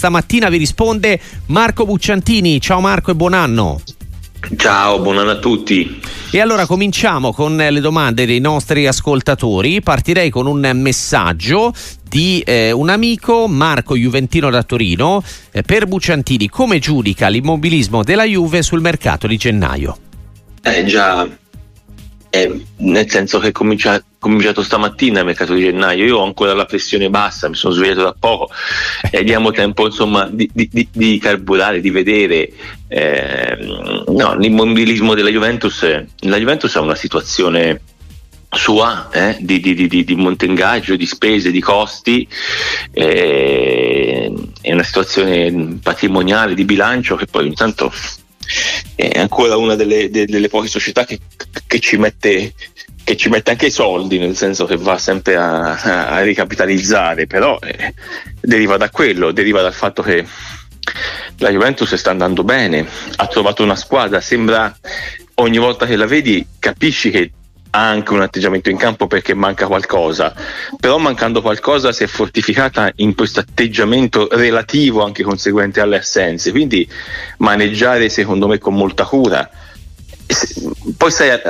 stamattina vi risponde Marco Bucciantini. Ciao Marco e buon anno. Ciao, buon anno a tutti. E allora cominciamo con le domande dei nostri ascoltatori. Partirei con un messaggio di eh, un amico, Marco Juventino da Torino, eh, per Bucciantini. Come giudica l'immobilismo della Juve sul mercato di gennaio? Eh già, eh, nel senso che è cominciato, stamattina il mercato di gennaio, io ho ancora la pressione bassa, mi sono svegliato da poco e diamo tempo insomma di, di, di carburare, di vedere eh, no, l'immobilismo della Juventus. La Juventus ha una situazione sua eh, di, di, di, di monte ingaggio, di spese, di costi, eh, è una situazione patrimoniale, di bilancio che poi intanto è ancora una delle, delle poche società che, che, ci mette, che, ci mette, anche i soldi, nel senso che va sempre a, a ricapitalizzare, però eh, deriva da quello, deriva dal fatto che la Juventus sta andando bene, ha trovato una squadra, sembra ogni volta che la vedi capisci che ha anche un atteggiamento in campo perché manca qualcosa, però mancando qualcosa si è fortificata in questo atteggiamento relativo anche conseguente alle assenze, quindi maneggiare secondo me con molta cura. Poi sai,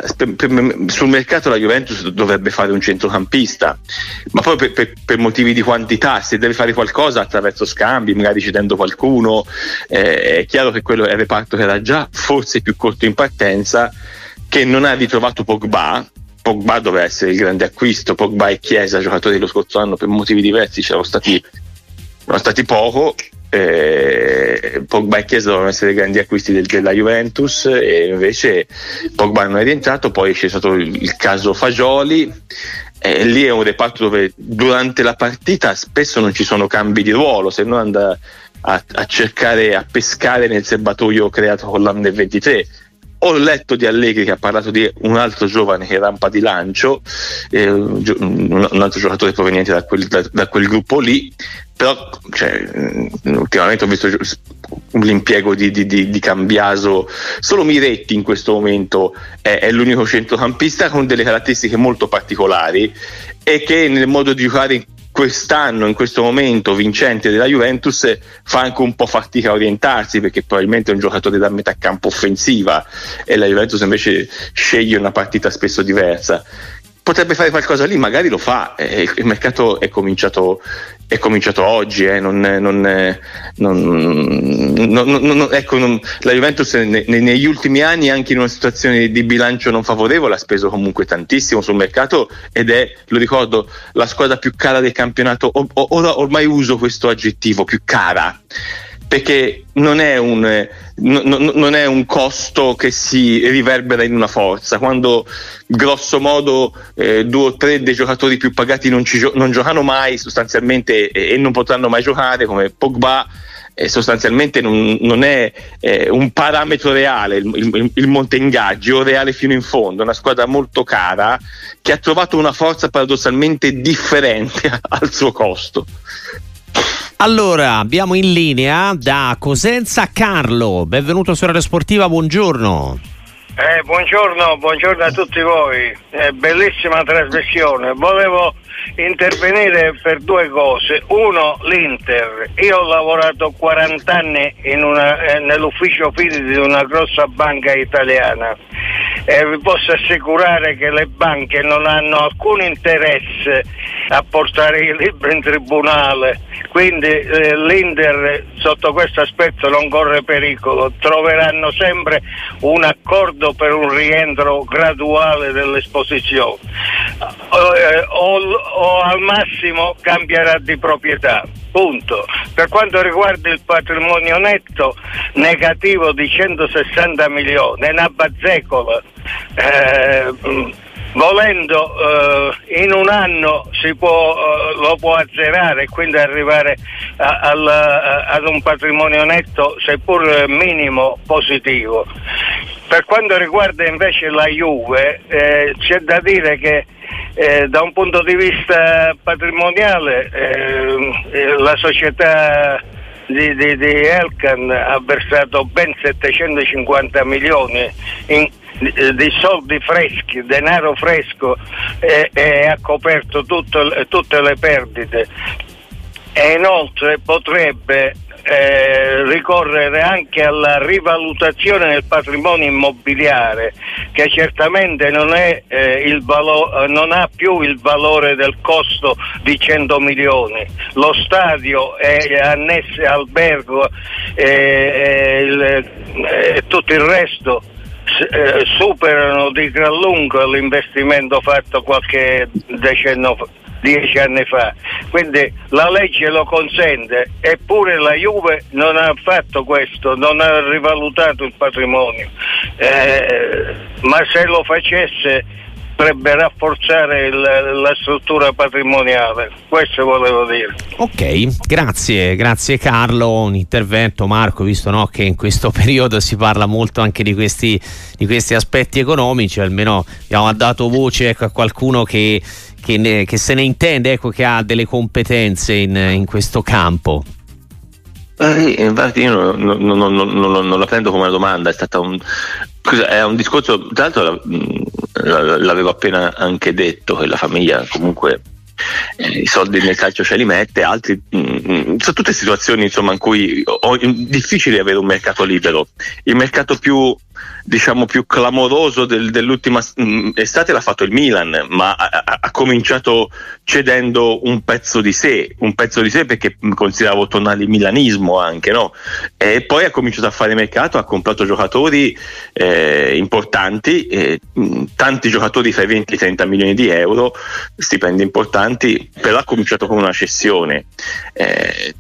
sul mercato la Juventus dovrebbe fare un centrocampista, ma poi per, per, per, motivi di quantità, se deve fare qualcosa attraverso scambi, magari cedendo qualcuno, eh, è chiaro che quello è il reparto che era già forse più corto in partenza che non ha ritrovato Pogba. Pogba doveva essere il grande acquisto, Pogba e Chiesa, giocatori dello scorso anno per motivi diversi, c'erano stati, stati poco. Eh, Pogba e Chiesa dovevano essere grandi acquisti del, della Juventus e invece Pogba non è rientrato, poi c'è stato il, il caso Fagioli. E lì è un reparto dove durante la partita spesso non ci sono cambi di ruolo, se no anda a, a cercare, a pescare nel serbatoio creato con l'Under 23 ho letto di Allegri che ha parlato di un altro giovane che rampa di lancio, eh, un altro giocatore proveniente da quel, da, da quel gruppo lì, però cioè, ultimamente ho visto l'impiego di, di, di, di, Cambiaso, solo Miretti in questo momento è, è l'unico centrocampista con delle caratteristiche molto particolari e che nel modo di giocare quest'anno, in questo momento vincente della Juventus, fa anche un po' fatica a orientarsi perché probabilmente è un giocatore da metà campo offensiva e la Juventus invece sceglie una partita spesso diversa potrebbe fare qualcosa lì, magari lo fa. Eh, il mercato è cominciato, è cominciato oggi, eh, non, non, non, ecco, la Juventus ne, negli ultimi anni, anche in una situazione di bilancio non favorevole, ha speso comunque tantissimo sul mercato ed è, lo ricordo, la squadra più cara del campionato. ora ormai uso questo aggettivo, più cara perché non è, un, non, non è un costo che si riverbera in una forza. Quando grosso modo eh, due o tre dei giocatori più pagati non, gio- non giocano mai sostanzialmente e, non potranno mai giocare, come Pogba, eh, sostanzialmente non, non è eh, un parametro reale il, il, il monte ingaggi o reale fino in fondo, una squadra molto cara che ha trovato una forza paradossalmente differente al suo costo. Allora, abbiamo in linea da Cosenza Carlo. Benvenuto su Radio Sportiva, buongiorno. Eh, buongiorno, buongiorno a tutti voi. Eh, bellissima trasmissione. Volevo intervenire per due cose. Uno, l'Inter. Io ho lavorato 40 anni una, eh, nell'ufficio fidi di una grossa banca italiana e vi posso assicurare che le banche non hanno alcun interesse a portare i libri in tribunale, quindi eh, l'Inter sotto questo aspetto non corre pericolo, troveranno sempre un accordo per un rientro graduale dell'esposizione o, eh, o, o al massimo cambierà di proprietà. Punto. Per quanto riguarda il patrimonio netto negativo di 160 milioni, è una bazzecola. Eh, volendo eh, in un anno può, eh, lo può azzerare e quindi arrivare a, al, a, ad un patrimonio netto seppur minimo positivo. Per quanto riguarda invece la Juve eh, c'è da dire che eh, da un punto di vista patrimoniale eh, la società di, di, di, Elkan ha versato ben 750 milioni in, di, di soldi freschi, denaro fresco e, e ha coperto tutto, tutte le perdite. E inoltre potrebbe eh, ricorrere anche alla rivalutazione del patrimonio immobiliare che certamente non, è, eh, valo- non ha più il valore del costo di 100 milioni. Lo stadio è annesso albergo e tutto il resto eh, superano di gran lungo l'investimento fatto qualche decennio fa dieci anni fa. Quindi la legge lo consente, eppure la Juve non ha fatto questo, non ha rivalutato il patrimonio. Eh, ma se lo facesse potrebbe rafforzare il, la struttura patrimoniale. Questo volevo dire. Ok, grazie, grazie Carlo. Un intervento, Marco, visto no, che in questo periodo si parla molto anche di questi, di questi aspetti economici, almeno abbiamo dato voce ecco, a qualcuno che, che, ne, che, se ne intende, ecco, che ha delle competenze in, in questo campo. Eh, infatti io non, non, non, non, la prendo come una domanda, è stata un, è un discorso, tra l'altro l'avevo appena anche detto che la famiglia comunque eh, i soldi nel calcio ce li mette, altri mm, mm, sono tutte situazioni insomma, in cui è difficile avere un mercato libero. Il mercato più diciamo più clamoroso del, dell'ultima mm, estate l'ha fatto il Milan, ma ha, ha, cominciato cedendo un pezzo di sé, un pezzo di sé perché consideravo tonali milanismo anche, no? E poi ha cominciato a fare mercato, ha comprato giocatori eh, importanti, eh, tanti giocatori fra i 20 e i 30 milioni di euro, stipendi importanti, però ha cominciato con una cessione. Eh,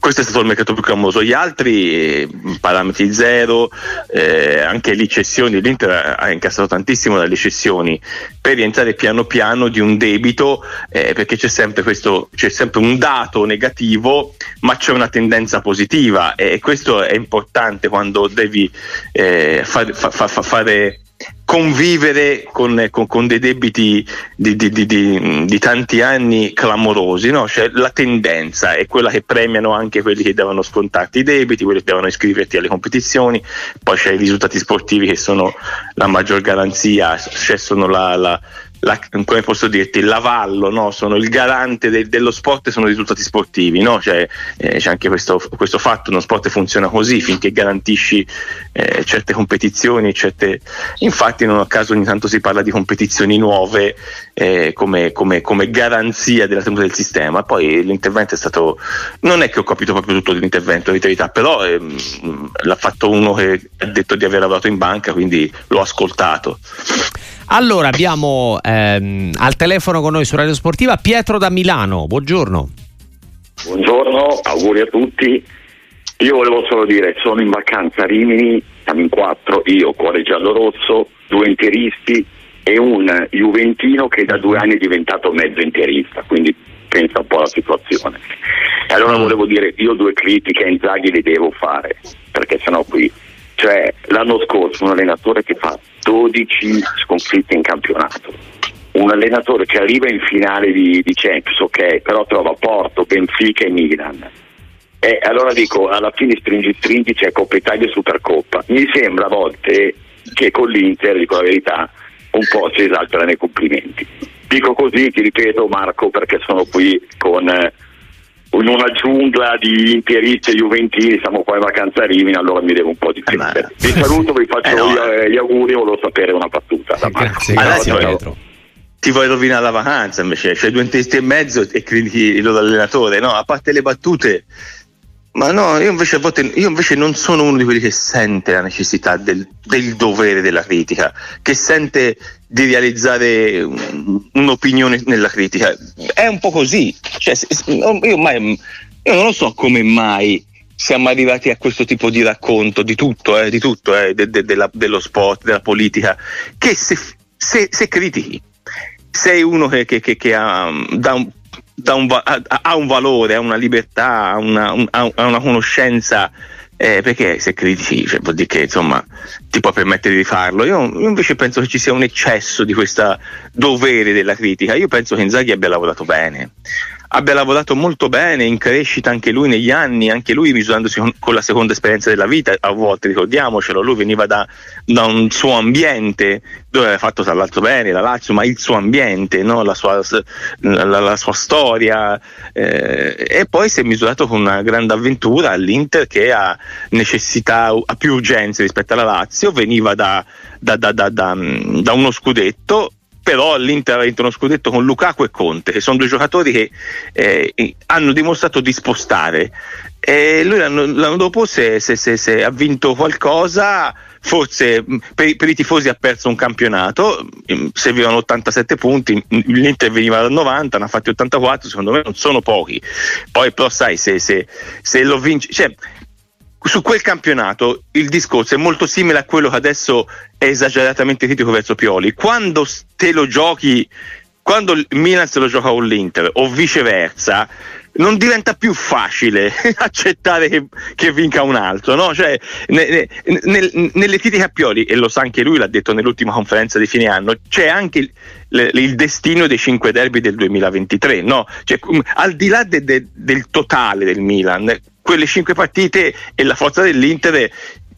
questo è stato il mercato più clamoroso, gli altri eh, parametri zero, eh, anche le cessioni, l'Inter ha incassato tantissimo dalle cessioni. Per rientrare piano piano di un debito eh, perché c'è sempre, questo, c'è sempre un dato negativo ma c'è una tendenza positiva. E questo è importante quando devi eh, far, fa, fa, fare convivere con, con, con dei debiti di, di, di, di, tanti anni clamorosi, no? cioè, la tendenza è quella che premiano anche quelli che devono scontarti i debiti, quelli che devono iscriverti alle competizioni, poi c'è i risultati sportivi che sono la maggior garanzia, cioè sono la, la la, come posso dirti, l'avallo, no? sono il garante de, dello sport e sono risultati sportivi, no? cioè, eh, c'è anche questo, questo, fatto, uno sport funziona così finché garantisci eh, certe competizioni, certe... infatti non a caso ogni tanto si parla di competizioni nuove eh, come, come, come, garanzia della tenuta del sistema, poi l'intervento è stato, non è che ho capito proprio tutto dell'intervento, di verità, però ehm, l'ha fatto uno che ha detto di aver lavorato in banca, quindi l'ho ascoltato. Allora abbiamo ehm, al telefono con noi su Radio Sportiva Pietro da Milano, buongiorno. Buongiorno, auguri a tutti. Io volevo solo dire, sono in vacanza a Rimini, siamo in quattro, io, cuore giallo-rosso, due interisti e un Juventino che da due anni è diventato mezzo interista, quindi pensa un po' alla situazione. E allora mm. volevo dire, io due critiche a Inzaghi le devo fare, perché sennò qui cioè l'anno scorso un allenatore che fa 12 sconfitte in campionato, un allenatore che arriva in finale di, di Champions, ok, però trova Porto, Benfica e Milan. E allora dico, alla fine stringi stringi c'è Coppa Italia e Supercoppa. Mi sembra a volte che con l'Inter, dico la verità, un po' si esaltano nei complimenti. Dico così, ti ripeto Marco, perché sono qui con... Eh, in una giungla di interisti e juventini, siamo qua in vacanza a Rimini, allora mi devo un po' di tempo. Eh, vi saluto, vi faccio eh no. gli, gli, auguri, volevo sapere una battuta. Eh, grazie, grazie Pietro. Ti vuoi rovinare la vacanza invece, c'hai due testi e mezzo e critichi il loro allenatore, no? A parte le battute, ma no, io invece, volte, io invece non sono uno di quelli che sente la necessità del, del dovere della critica, che sente di realizzare un'opinione nella critica. È un po' così. Cioè, io, mai, io non lo so come mai siamo arrivati a questo tipo di racconto di tutto, eh, di tutto eh, de, de, de dello sport, della politica, che se, se, se critichi, sei uno che, che, che, che ha, da un, un, ha, ha, un valore, ha una libertà, ha una, un, ha una conoscenza eh, perché se critici cioè, vuol dire che insomma ti puoi permettere di farlo. Io, io, invece penso che ci sia un eccesso di questo dovere della critica. Io penso che Inzaghi abbia lavorato bene, abbia lavorato molto bene, in crescita anche lui negli anni, anche lui misurandosi con, la seconda esperienza della vita, a volte ricordiamocelo, lui veniva da, da, un suo ambiente dove aveva fatto tra l'altro bene la Lazio, ma il suo ambiente, no? la, sua, la, la, sua, storia eh, e poi si è misurato con una grande avventura all'Inter che ha necessità, ha più urgenze rispetto alla Lazio, veniva da, da, da uno scudetto però l'Inter ha vinto uno scudetto con Lukaku e Conte, che sono due giocatori che eh, hanno dimostrato di spostare. E lui l'anno, l'anno dopo, se, se, se, se, ha vinto qualcosa, forse per, per, i tifosi ha perso un campionato, servivano 87 punti, l'Inter veniva da 90, ne ha fatti 84, secondo me non sono pochi. Poi però sai, se, lo vince... Cioè, su quel campionato il discorso è molto simile a quello che adesso è esageratamente critico verso Pioli. Quando te lo giochi, quando il Milan se lo gioca con l'Inter o viceversa, non diventa più facile accettare che, che, vinca un altro, no? Cioè, ne, ne, nel, nelle critiche a Pioli, e lo sa anche lui, l'ha detto nell'ultima conferenza di fine anno, c'è anche il, il, il destino dei cinque derby del 2023, no? Cioè, al di là de, de, del totale del Milan, quelle cinque partite e la forza dell'Inter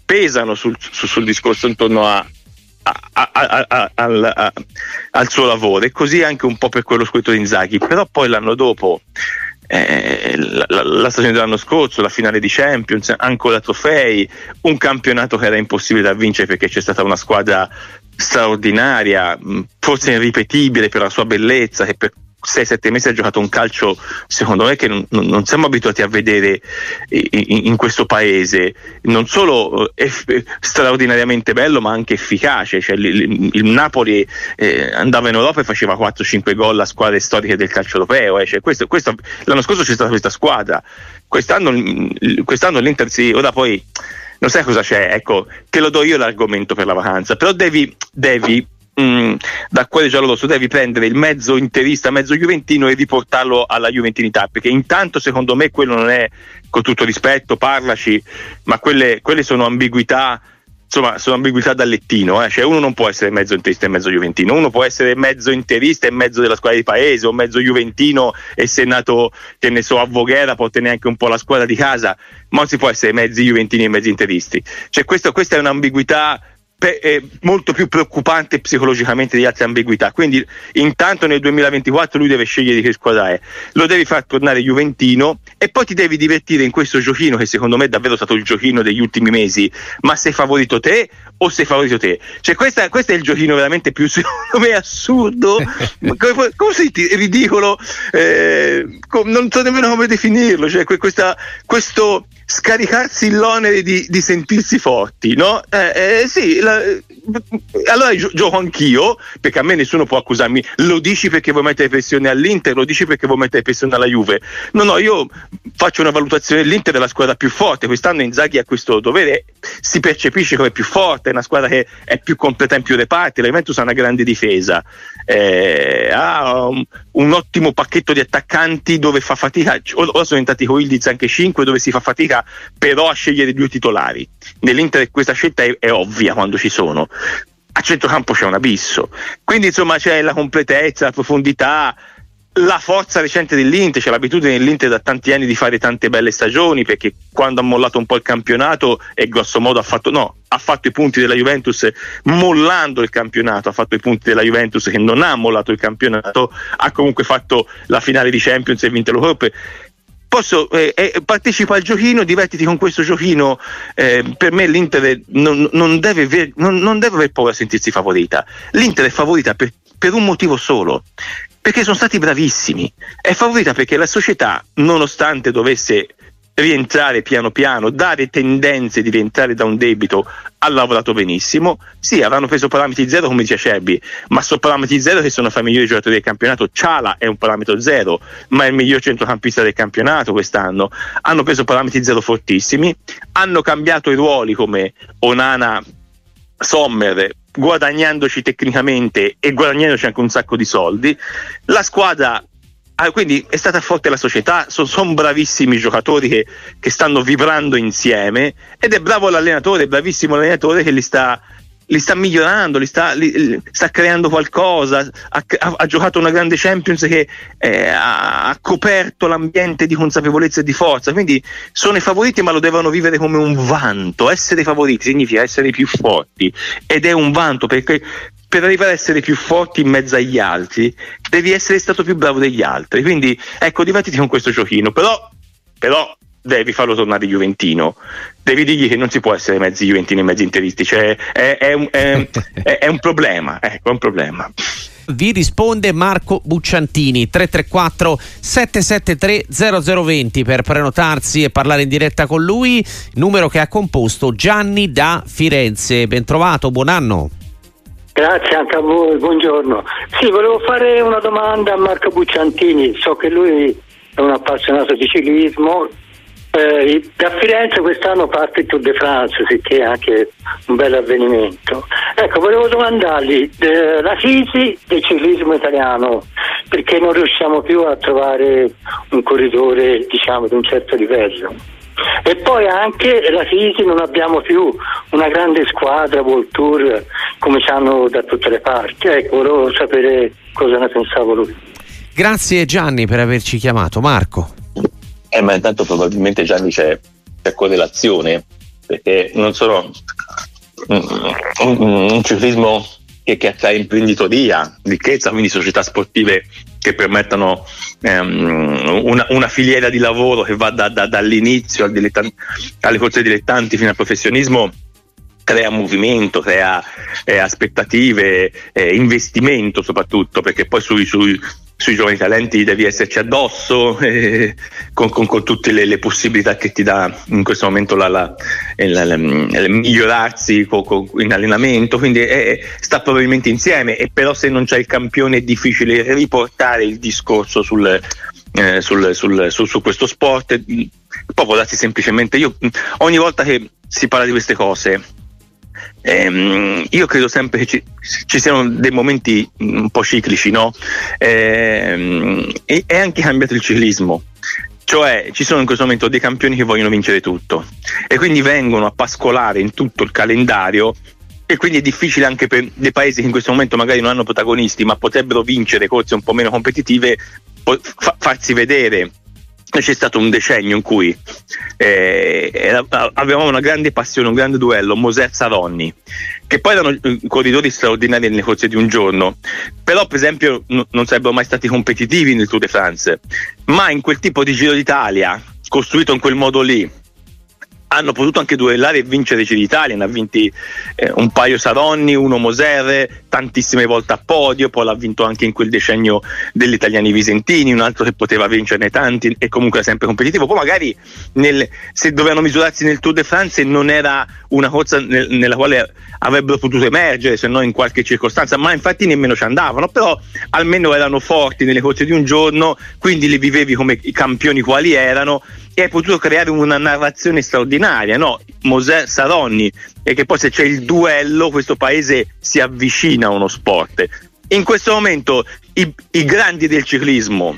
pesano sul, sul, sul discorso intorno a, a, a, al, al, suo lavoro. E così anche un po' per quello scritto di Inzaghi. Però poi l'anno dopo eh, la, la, la, stagione dell'anno scorso la finale di Champions ancora trofei un campionato che era impossibile da vincere perché c'è stata una squadra straordinaria forse irripetibile per la sua bellezza che per 6-7 mesi ha giocato un calcio secondo me che non, non siamo abituati a vedere in, in questo paese. Non solo eh, straordinariamente bello ma anche efficace. Cioè, il, il, Napoli eh, andava in Europa e faceva 4-5 gol a squadre storiche del calcio europeo eh. cioè, questo, questo, l'anno scorso c'è stata questa squadra. Quest'anno, quest'anno l'Inter si ora poi non sai cosa c'è ecco te lo do io l'argomento per la vacanza però devi, devi Mm, da quale giallo-rosso devi prendere il mezzo interista, mezzo juventino e riportarlo alla juventinità perché intanto secondo me quello non è con tutto rispetto parlaci ma quelle, quelle sono ambiguità insomma sono ambiguità da lettino eh? cioè uno non può essere mezzo interista e mezzo juventino uno può essere mezzo interista e mezzo della squadra di paese o mezzo juventino e se è nato che ne so a Voghera può tenere anche un po' la squadra di casa ma non si può essere mezzi juventini e mezzi interisti cioè questo, questa è un'ambiguità pe- molto più preoccupante psicologicamente di altre ambiguità. Quindi, intanto nel 2024 lui deve scegliere di che squadra è, lo devi far tornare Juventino e poi ti devi divertire in questo giochino che secondo me è davvero stato il giochino degli ultimi mesi. Ma sei favorito te o sei favorito te? Cioè, questa, questo è il giochino veramente più secondo me assurdo, come, come dice? Ridicolo, eh, non so nemmeno come definirlo. Cioè, questa, questo scaricarsi l'onere di, di sentirsi forti, no? Eh, eh, sì, la, cara, allora gio- gioco anch'io, perché a me nessuno può accusarmi, lo dici perché vuoi mettere pressione all'Inter, lo dici perché vuoi mettere pressione alla Juve. No, no, io faccio una valutazione dell'Inter è la squadra più forte, quest'anno Inzaghi ha questo dovere, si percepisce come più forte, è una squadra che è più completa in più reparti, la Juventus ha una grande difesa, eh, ha un, un, ottimo pacchetto di attaccanti dove fa fatica, ora sono diventati Coildiz anche 5 dove si fa fatica però a scegliere due titolari. Nell'Inter questa scelta è, è ovvia quando ci sono a centrocampo c'è un abisso. Quindi insomma c'è la completezza, la profondità, la forza recente dell'Inter, c'è l'abitudine dell'Inter da tanti anni di fare tante belle stagioni perché quando ha mollato un po' il campionato e grosso modo ha fatto, no, ha fatto i punti della Juventus mollando il campionato, ha fatto i punti della Juventus che non ha mollato il campionato, ha comunque fatto la finale di Champions e vinto l'Europa posso, eh, eh, partecipa al giochino, divertiti con questo giochino. Eh, per me l'Inter non, non, deve ver, non, non, deve aver paura a sentirsi favorita. L'Inter è favorita per, per un motivo solo, perché sono stati bravissimi. È favorita perché la società, nonostante dovesse rientrare piano piano, dare tendenze di rientrare da un debito, ha lavorato benissimo. Sì, avranno preso parametri zero come dice Cerbi, ma sono parametri zero che sono fra i migliori giocatori del campionato. Ciala è un parametro zero, ma è il miglior centrocampista del campionato quest'anno. Hanno preso parametri zero fortissimi, hanno cambiato i ruoli come Onana Sommer guadagnandoci tecnicamente e guadagnandoci anche un sacco di soldi. La squadra Ah, quindi è stata forte la società, sono, sono bravissimi i giocatori che, che, stanno vibrando insieme ed è bravo l'allenatore, bravissimo l'allenatore che li sta li sta migliorando, li sta, li, sta creando qualcosa, ha, ha, ha, giocato una grande Champions che eh, ha, ha, coperto l'ambiente di consapevolezza e di forza, quindi sono i favoriti ma lo devono vivere come un vanto, essere favoriti significa essere più forti ed è un vanto perché per arrivare a essere più forti in mezzo agli altri devi essere stato più bravo degli altri, quindi ecco divertiti con questo giochino, però, però devi farlo tornare Juventino. Devi dirgli che non si può essere mezzi Juventini e mezzi interisti, cioè è, è, un, è, è un problema, ecco, è un problema. Vi risponde Marco Bucciantini 334 773 0020 per prenotarsi e parlare in diretta con lui. Numero che ha composto Gianni da Firenze. Ben trovato buon anno Grazie anche a voi, buongiorno. Sì, volevo fare una domanda a Marco Bucciantini, so che lui è un appassionato di ciclismo, eh, da Firenze quest'anno parte il Tour de France, che è anche un bel avvenimento. Ecco, volevo domandargli eh, la crisi del ciclismo italiano, perché non riusciamo più a trovare un corridore diciamo di un certo livello. E poi anche la crisi non abbiamo più una grande squadra World Tour come sanno da tutte le parti. Ecco, volevo sapere cosa ne pensavo lui. Grazie Gianni per averci chiamato. Marco. Eh, ma intanto probabilmente Gianni c'è, c'è correlazione, perché non sono un, un, un ciclismo che, che attrae imprenditoria, ricchezza, quindi società sportive che permettano ehm, una, una, filiera di lavoro che va da, da, dall'inizio al dilettan- alle corse dilettanti fino al professionismo crea movimento, crea eh, aspettative, eh, investimento soprattutto, perché poi sui, sui, sui giovani talenti devi esserci addosso eh, con, con, con, tutte le, le, possibilità che ti dà in questo momento la, la, la, la migliorarsi in allenamento, quindi è, sta probabilmente insieme e però se non c'è il campione è difficile riportare il discorso sul, eh, sul, sul, su, questo sport. Poi può darsi semplicemente io ogni volta che si parla di queste cose Ehm, io credo sempre che ci, ci, siano dei momenti un po' ciclici, no? Ehm, e è anche cambiato il ciclismo. Cioè ci sono in questo momento dei campioni che vogliono vincere tutto e quindi vengono a pascolare in tutto il calendario e quindi è difficile anche per dei paesi che in questo momento magari non hanno protagonisti ma potrebbero vincere corse un po' meno competitive fa- farsi vedere c'è stato un decennio in cui eh, avevamo una grande passione, un grande duello, Moser Saronni, che poi erano eh, corridori straordinari nelle corse di un giorno, però per esempio n- non sarebbero mai stati competitivi nel Tour de France, ma in quel tipo di Giro d'Italia, costruito in quel modo lì, hanno potuto anche duellare e vincere Giri d'Italia, ne ha vinti eh, un paio Saronni, uno Moser, tantissime volte a podio, poi l'ha vinto anche in quel decennio degli italiani Visentini, un altro che poteva vincerne tanti e comunque era sempre competitivo. Poi magari nel, se dovevano misurarsi nel Tour de France non era una corsa nel, nella quale avrebbero potuto emergere, se no in qualche circostanza, ma infatti nemmeno ci andavano, però almeno erano forti nelle corse di un giorno, quindi li vivevi come i campioni quali erano e hai potuto creare una narrazione straordinaria, no? Mosè Saronni, e che poi se c'è il duello questo paese si avvicina a uno sport. In questo momento i, i grandi del ciclismo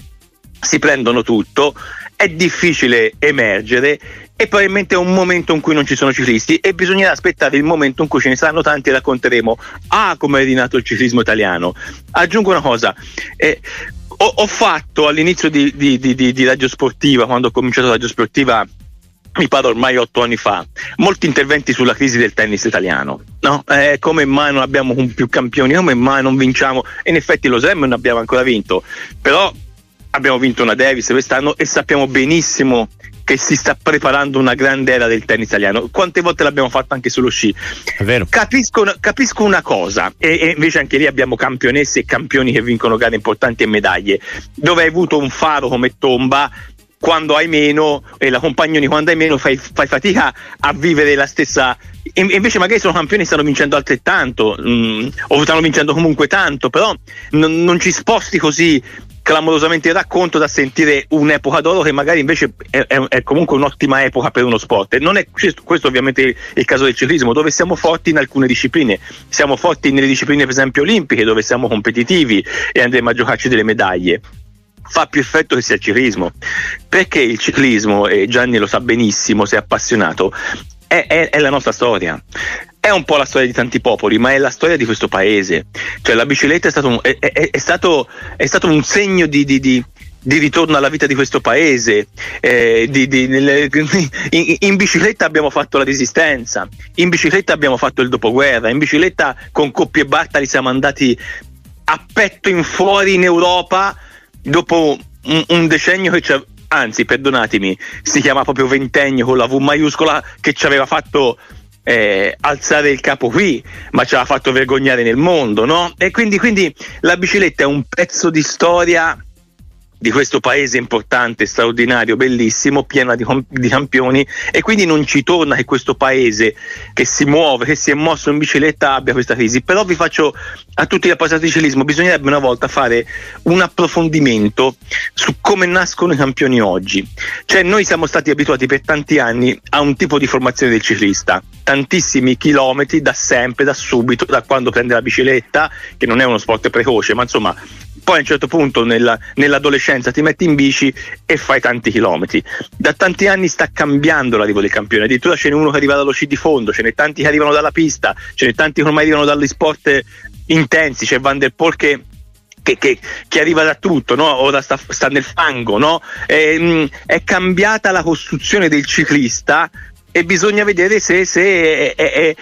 si prendono tutto, è difficile emergere e probabilmente è un momento in cui non ci sono ciclisti e bisognerà aspettare il momento in cui ce ne saranno tanti e racconteremo ah come è rinato il ciclismo italiano aggiungo una cosa eh, ho, ho fatto all'inizio di, di, di, di Radio Sportiva, quando ho cominciato Radio Sportiva mi pare ormai otto anni fa, molti interventi sulla crisi del tennis italiano. No? Eh, come mai non abbiamo più campioni? Come mai non vinciamo? In effetti lo Slam non abbiamo ancora vinto, però abbiamo vinto una Davis quest'anno e sappiamo benissimo che si sta preparando una grande era del tennis italiano. Quante volte l'abbiamo fatto anche sullo sci? Capisco, capisco, una cosa, e, e, invece anche lì abbiamo campionesse e campioni che vincono gare importanti e medaglie, dove hai avuto un faro come tomba. Quando hai meno, e la compagnoni quando hai meno, fai, fai fatica a vivere la stessa e invece magari sono campioni e stanno vincendo altrettanto mh, mm, o stanno vincendo comunque tanto però non, non ci sposti così clamorosamente il racconto da sentire un'epoca d'oro che magari invece è, è, è, comunque un'ottima epoca per uno sport. Non è questo ovviamente il caso del ciclismo, dove siamo forti in alcune discipline, siamo forti nelle discipline per esempio olimpiche, dove siamo competitivi e andremo a giocarci delle medaglie. Fa più effetto che sia il ciclismo. Perché il ciclismo e Gianni lo sa benissimo se è appassionato è, è, è la nostra storia è un po' la storia di tanti popoli, ma è la storia di questo paese. Cioè la bicicletta è stato un, è, è, è stato, stato un segno di, di, di di ritorno alla vita di questo paese. Eh, nelle, in, in, bicicletta abbiamo fatto la resistenza, in bicicletta abbiamo fatto il dopoguerra, in bicicletta con Coppi e Bartali siamo andati a petto in fuori in Europa dopo un, un decennio che ci anzi perdonatemi, si chiama proprio ventennio con la V maiuscola che ci aveva fatto eh, alzare il capo qui, ma ci ha fatto vergognare nel mondo, no? E quindi, quindi la bicicletta è un pezzo di storia di questo paese importante, straordinario, bellissimo, pieno di, di, campioni e quindi non ci torna che questo paese che si muove, che si è mosso in bicicletta abbia questa crisi. Però vi faccio a tutti gli appassionati di ciclismo, bisognerebbe una volta fare un approfondimento su come nascono i campioni oggi. Cioè noi siamo stati abituati per tanti anni a un tipo di formazione del ciclista, tantissimi chilometri da sempre, da subito, da quando prende la bicicletta, che non è uno sport precoce, ma insomma poi a un certo punto nella, nell'adolescenza ti metti in bici e fai tanti chilometri. Da tanti anni sta cambiando l'arrivo dei campioni, addirittura ce n'è uno che arriva dallo sci di fondo, ce n'è tanti che arrivano dalla pista, ce n'è tanti che ormai arrivano dagli sport intensi, c'è Van der Poel che che, che, che, arriva da tutto, no? ora sta, sta, nel fango, no? è, mh, è, cambiata la costruzione del ciclista e bisogna vedere se, se è, è,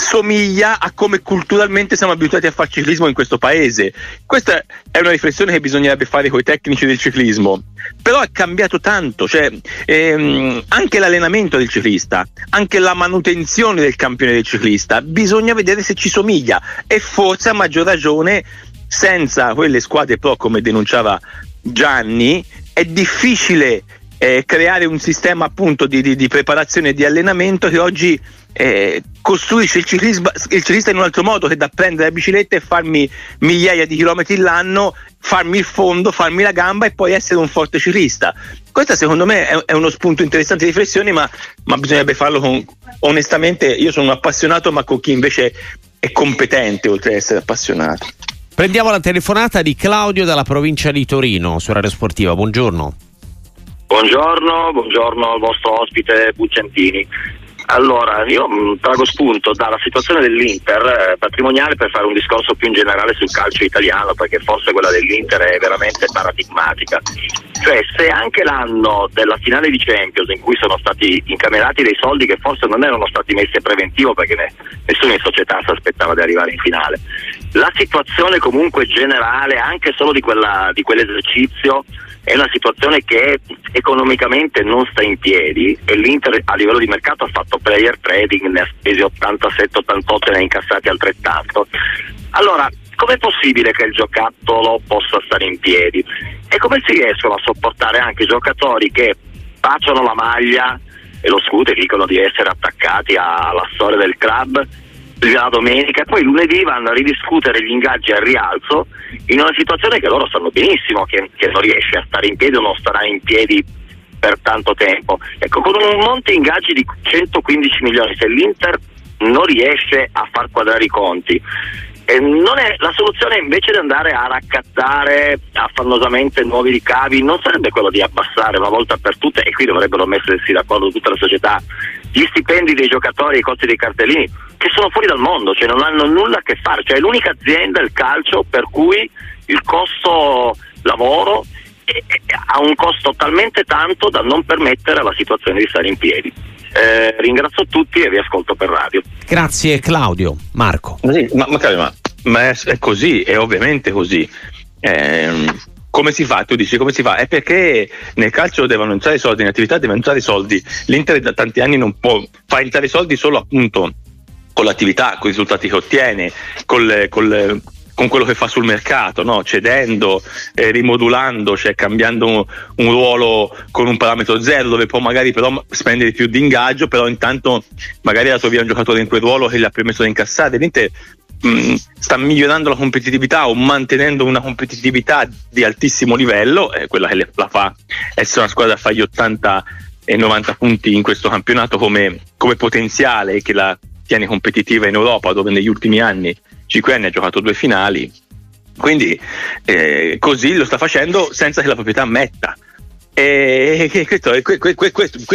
somiglia a come culturalmente siamo abituati a fare ciclismo in questo paese. Questa è una riflessione che bisognerebbe fare con i tecnici del ciclismo. Però è cambiato tanto, cioè, ehm, anche l'allenamento del ciclista, anche la manutenzione del campione del ciclista, bisogna vedere se ci somiglia e forse a maggior ragione senza quelle squadre pro come denunciava Gianni è difficile eh, creare un sistema appunto di, di, di preparazione e di allenamento che oggi eh, costruisce il, ciclismo, il ciclista in un altro modo che da prendere la bicicletta e farmi migliaia di chilometri l'anno, farmi il fondo, farmi la gamba e poi essere un forte ciclista. Questo secondo me è, è uno spunto interessante di riflessione, ma, ma bisognerebbe farlo con, onestamente, io sono un appassionato, ma con chi invece è competente oltre ad essere appassionato. Prendiamo la telefonata di Claudio dalla provincia di Torino su Radio Sportiva. Buongiorno. Buongiorno, buongiorno al vostro ospite Buccentini. Allora, io mm, trago spunto dalla situazione dell'Inter eh, patrimoniale per fare un discorso più in generale sul calcio italiano, perché forse quella dell'Inter è veramente paradigmatica. Cioè, se anche l'anno della finale di Champions, in cui sono stati incamerati dei soldi che forse non erano stati messi a preventivo perché ne, in società si aspettava di arrivare in finale, la situazione comunque generale, anche solo di, quella, di quell'esercizio, è una situazione che economicamente non sta in piedi e l'Inter a livello di mercato ha fatto player trading, ne ha spesi 87-88 e ne ha incassati altrettanto. Allora, com'è possibile che il giocattolo possa stare in piedi? E come si riescono a sopportare anche i giocatori che baciano la maglia e lo scudo e dicono di essere attaccati alla storia del club la domenica e poi lunedì vanno a ridiscutere gli ingaggi al rialzo in una situazione che loro sanno benissimo che, che non riesce a stare in piedi o non starà in piedi per tanto tempo. Ecco, con un monte ingaggi di 115 milioni, se l'Inter non riesce a far quadrare i conti, è la soluzione invece di andare a raccattare affannosamente nuovi ricavi, non sarebbe quello di abbassare una volta per tutte, e qui dovrebbero mettersi d'accordo tutta la società, gli stipendi dei giocatori e i costi dei cartellini, che sono fuori dal mondo, cioè non hanno nulla a che fare, cioè è l'unica azienda, il calcio, per cui il costo lavoro ha un costo talmente tanto da non permettere alla situazione di stare in piedi. Eh, ringrazio tutti e vi ascolto per radio. Grazie Claudio. Marco. Sì, ma, ma, ma, è, è, così, è ovviamente così. Eh, come si fa? Tu dici come si fa? È perché nel calcio devono entrare i soldi, in attività devono entrare i soldi. L'Inter da tanti anni non può fare entrare i soldi solo appunto con l'attività, con i risultati che ottiene, col, col, con quello che fa sul mercato, no? cedendo, eh, rimodulando, cioè cambiando un, un, ruolo con un parametro zero dove può magari però spendere più di ingaggio, però intanto magari ha dato via un giocatore in quel ruolo che gli ha permesso di incassare. L'Inter mm, sta migliorando la competitività o mantenendo una competitività di altissimo livello, eh, quella che la fa essere una squadra a fare gli 80 e 90 punti in questo campionato come, come potenziale che la tiene competitiva in Europa dove negli ultimi anni 5 anni ha giocato due finali, quindi eh, così lo sta facendo senza che la proprietà ammetta. E questo,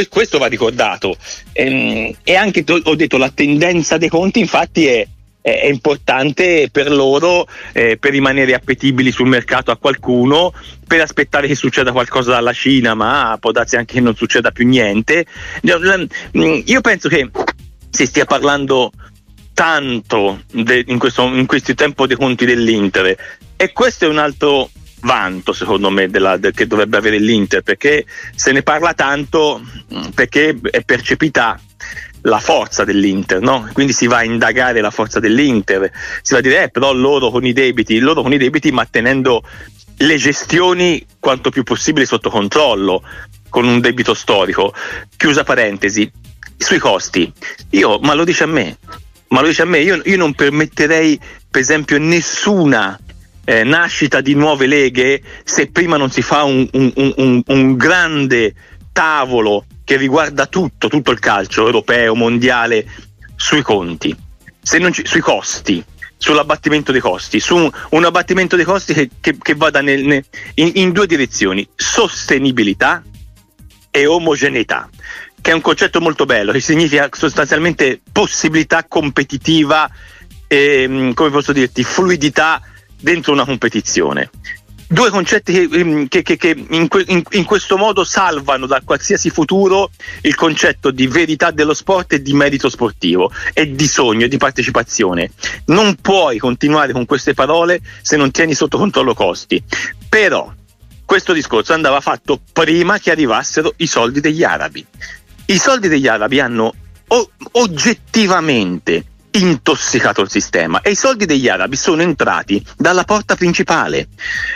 questo, va ricordato. E, e anche ho detto la tendenza dei conti infatti è, è importante per loro eh, per rimanere appetibili sul mercato a qualcuno, per aspettare che succeda qualcosa dalla Cina, ma può darsi anche che non succeda più niente. Io penso che si stia parlando tanto de, in, questo, in questi tempo dei conti dell'Inter e questo è un altro vanto secondo me della, del, che dovrebbe avere l'Inter perché se ne parla tanto perché è percepita la forza dell'Inter, no? quindi si va a indagare la forza dell'Inter, si va a dire eh, però loro con i debiti, loro con i debiti ma tenendo le gestioni quanto più possibile sotto controllo, con un debito storico. Chiusa parentesi, sui costi, io, ma lo dice a me, ma lo dice a me, io, io non permetterei per esempio nessuna eh, nascita di nuove leghe se prima non si fa un, un, un, un grande tavolo che riguarda tutto, tutto il calcio europeo, mondiale, sui conti, ci, sui costi, sull'abbattimento dei costi, su un, un abbattimento dei costi che, che, che vada nel, nel, in, in due direzioni, sostenibilità e omogeneità che è un concetto molto bello, che significa sostanzialmente possibilità competitiva e, come posso dirti, fluidità dentro una competizione due concetti che, ehm, che, che, che in, in, in, questo modo salvano da qualsiasi futuro il concetto di verità dello sport e di merito sportivo e di sogno e di partecipazione. Non puoi continuare con queste parole se non tieni sotto controllo costi. Però questo discorso andava fatto prima che arrivassero i soldi degli arabi. I soldi degli arabi hanno o- oggettivamente intossicato il sistema e i soldi degli arabi sono entrati dalla porta principale.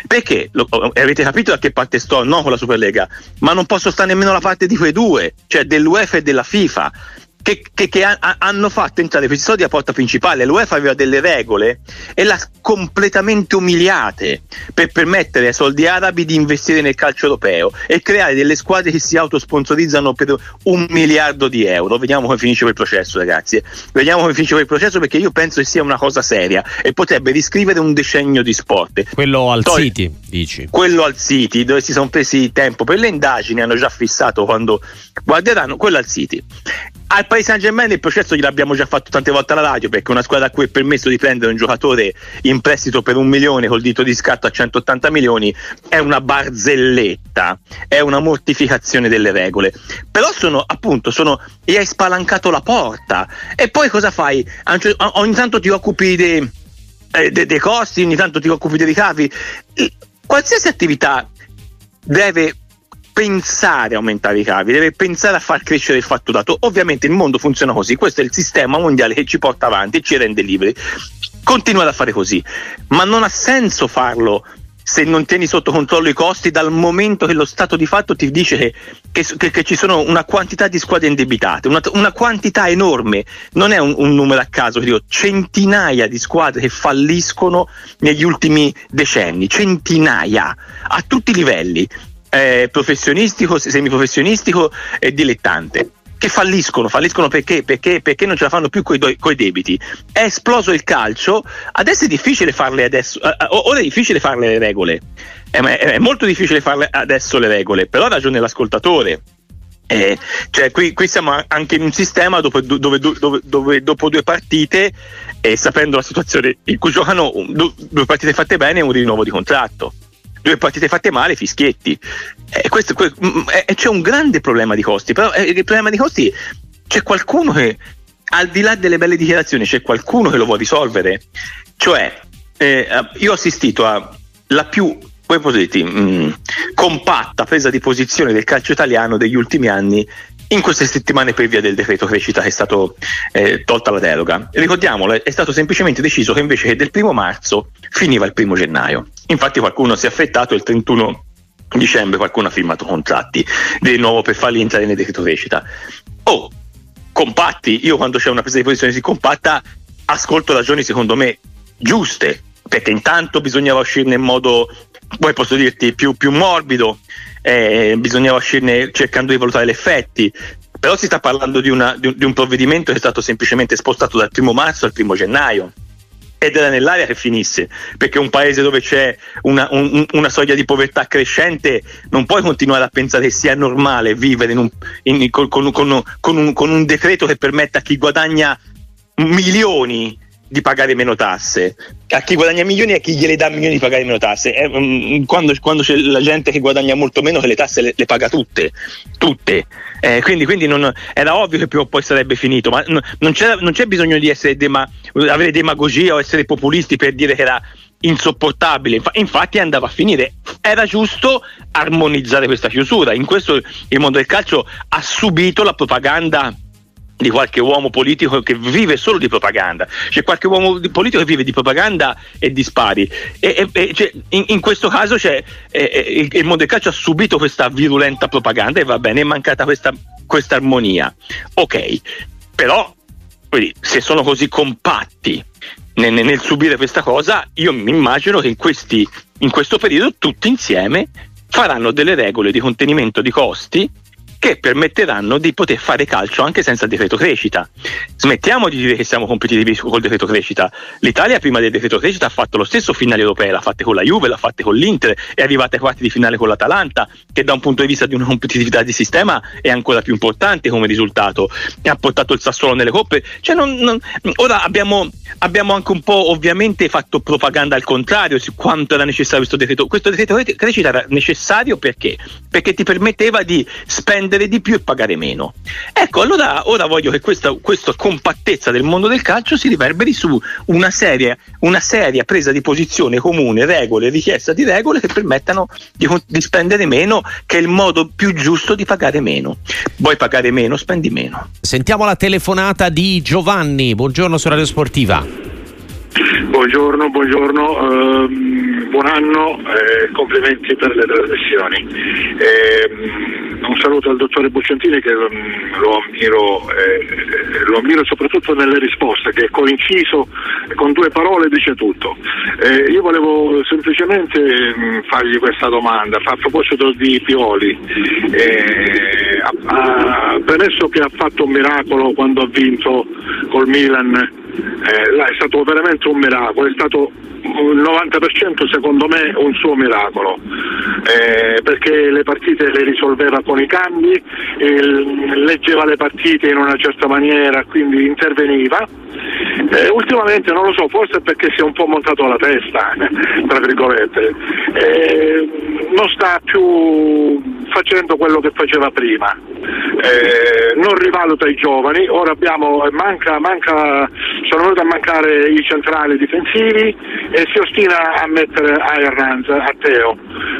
Perché? Lo, avete capito da che parte sto? No con la Superlega ma non posso stare nemmeno la parte di quei due cioè dell'UEFA e della FIFA che, che, che ha, hanno fatto entrare questi soldi a porta principale. L'UEFA aveva delle regole e l'ha completamente umiliate per permettere ai soldi arabi di investire nel calcio europeo e creare delle squadre che si autosponsorizzano per un miliardo di euro. Vediamo come finisce quel processo, ragazzi. Vediamo come finisce quel processo perché io penso che sia una cosa seria e potrebbe riscrivere un decennio di sport. Quello al Togli, City, dici? Quello al City, dove si sono presi tempo per le indagini, hanno già fissato quando guarderanno, quello al City. Al Paris Saint Germain il processo gliel'abbiamo già fatto tante volte alla radio perché una squadra a cui è permesso di prendere un giocatore in prestito per un milione col dito di scatto a 180 milioni è una barzelletta, è una mortificazione delle regole. Però sono appunto, sono, gli hai spalancato la porta e poi cosa fai? Ogni tanto ti occupi dei, eh, dei, dei costi, ogni tanto ti occupi dei ricavi. Qualsiasi attività deve pensare a aumentare i cavi, deve pensare a far crescere il fatturato. Ovviamente il mondo funziona così, questo è il sistema mondiale che ci porta avanti e ci rende liberi. Continuare a fare così, ma non ha senso farlo se non tieni sotto controllo i costi dal momento che lo Stato di fatto ti dice che, che, che ci sono una quantità di squadre indebitate, una, una quantità enorme, non è un, un numero a caso, dico, centinaia di squadre che falliscono negli ultimi decenni, centinaia, a tutti i livelli eh, professionistico, semiprofessionistico e dilettante che falliscono, falliscono perché? Perché, perché non ce la fanno più coi, coi debiti. È esploso il calcio, adesso è difficile farle adesso, eh, ora è difficile farle le regole, è, è, molto difficile farle adesso le regole, però ha ragione l'ascoltatore. Eh, cioè qui, qui, siamo anche in un sistema dove, dove, dove, dove dopo due partite e eh, sapendo la situazione in cui giocano due partite fatte bene un rinnovo di contratto due partite fatte male, fischietti. E questo, mm, mm, c'è un grande problema di costi, però eh, il problema di costi c'è qualcuno che, al di là delle belle dichiarazioni, c'è qualcuno che lo vuole risolvere. Cioè, eh, io ho assistito alla più come mh, compatta presa di posizione del calcio italiano degli ultimi anni in queste settimane per via del decreto crescita che è stato eh, tolta la deroga. Ricordiamolo, è stato semplicemente deciso che invece che del primo marzo finiva il primo gennaio. Infatti qualcuno si è affrettato il 31 dicembre, qualcuno ha firmato contratti di nuovo per farli entrare nel decreto crescita. Oh, compatti, io quando c'è una presa di posizione così compatta ascolto ragioni secondo me giuste, perché intanto bisognava uscirne in modo, poi posso dirti, più, più morbido, eh, bisognava uscirne cercando di valutare gli effetti. Però si sta parlando di, una, di, un, di, un, provvedimento che è stato semplicemente spostato dal primo marzo al primo gennaio. Ed era nell'aria che finisse, perché un paese dove c'è una, un, una soglia di povertà crescente non puoi continuare a pensare che sia normale vivere in un, in, con, con, con, un, con un decreto che permetta a chi guadagna milioni di pagare meno tasse. A chi guadagna milioni e a chi gliele dà milioni di pagare meno tasse. Eh, um, quando, quando, c'è la gente che guadagna molto meno, che le tasse le, le paga tutte, tutte. Eh, quindi, quindi non, era ovvio che prima o poi sarebbe finito, ma non, non, non c'è bisogno di dema, avere demagogia o essere populisti per dire che era insopportabile. Infatti andava a finire. Era giusto armonizzare questa chiusura. In questo il mondo del calcio ha subito la propaganda di qualche uomo politico che vive solo di propaganda. C'è qualche uomo politico che vive di propaganda e di spari. E, e, e cioè, in, in, questo caso cioè, eh, il, il, mondo del calcio ha subito questa virulenta propaganda e va bene, è mancata questa, questa armonia. Ok, però se sono così compatti nel, nel, subire questa cosa, io mi immagino che in, questi, in questo periodo tutti insieme faranno delle regole di contenimento di costi che permetteranno di poter fare calcio anche senza decreto crescita. Smettiamo di dire che siamo competitivi col decreto crescita. L'Italia prima del decreto crescita ha fatto lo stesso finale europeo, l'ha fatta con la Juve, l'ha fatta con l'Inter, è arrivata ai quarti di finale con l'Atalanta, che da un punto di vista di una competitività di sistema è ancora più importante come risultato. Ha portato il Sassuolo nelle coppe. Cioè non, non, ora abbiamo, abbiamo, anche un po' ovviamente fatto propaganda al contrario su quanto era necessario questo decreto. Questo decreto crescita era necessario perché? Perché ti permetteva di spendere spendere di più e pagare meno. Ecco, allora ora voglio che questa, questa compattezza del mondo del calcio si riverberi su una seria, una seria presa di posizione comune, regole, richiesta di regole che permettano di, di spendere meno, che è il modo più giusto di pagare meno. Vuoi pagare meno, spendi meno. Sentiamo la telefonata di Giovanni. Buongiorno su Radio Sportiva. Buongiorno, buongiorno. Uh buon anno eh, complimenti per le trasmissioni. Eh, un saluto al dottore Bucciantini che um, lo ammiro, eh, lo ammiro soprattutto nelle risposte, che coinciso con due parole dice tutto. Eh, io volevo semplicemente mh, mm, fargli questa domanda a proposito di Pioli. Eh, ha, premesso che ha fatto un miracolo quando ha vinto col Milan, eh, là è stato veramente un miracolo, è stato il 90% secondo me un suo miracolo, eh, perché le partite le risolveva con i cambi, eh, leggeva le partite in una certa maniera, quindi interveniva. Eh, ultimamente non lo so, forse perché si è un po' montato la testa, tra virgolette, eh, non sta più facendo quello che faceva prima, eh, non rivaluta i giovani, ora abbiamo, manca, manca, sono venuti a mancare i centrali difensivi e si ostina a mettere a Hernanz, a Teo,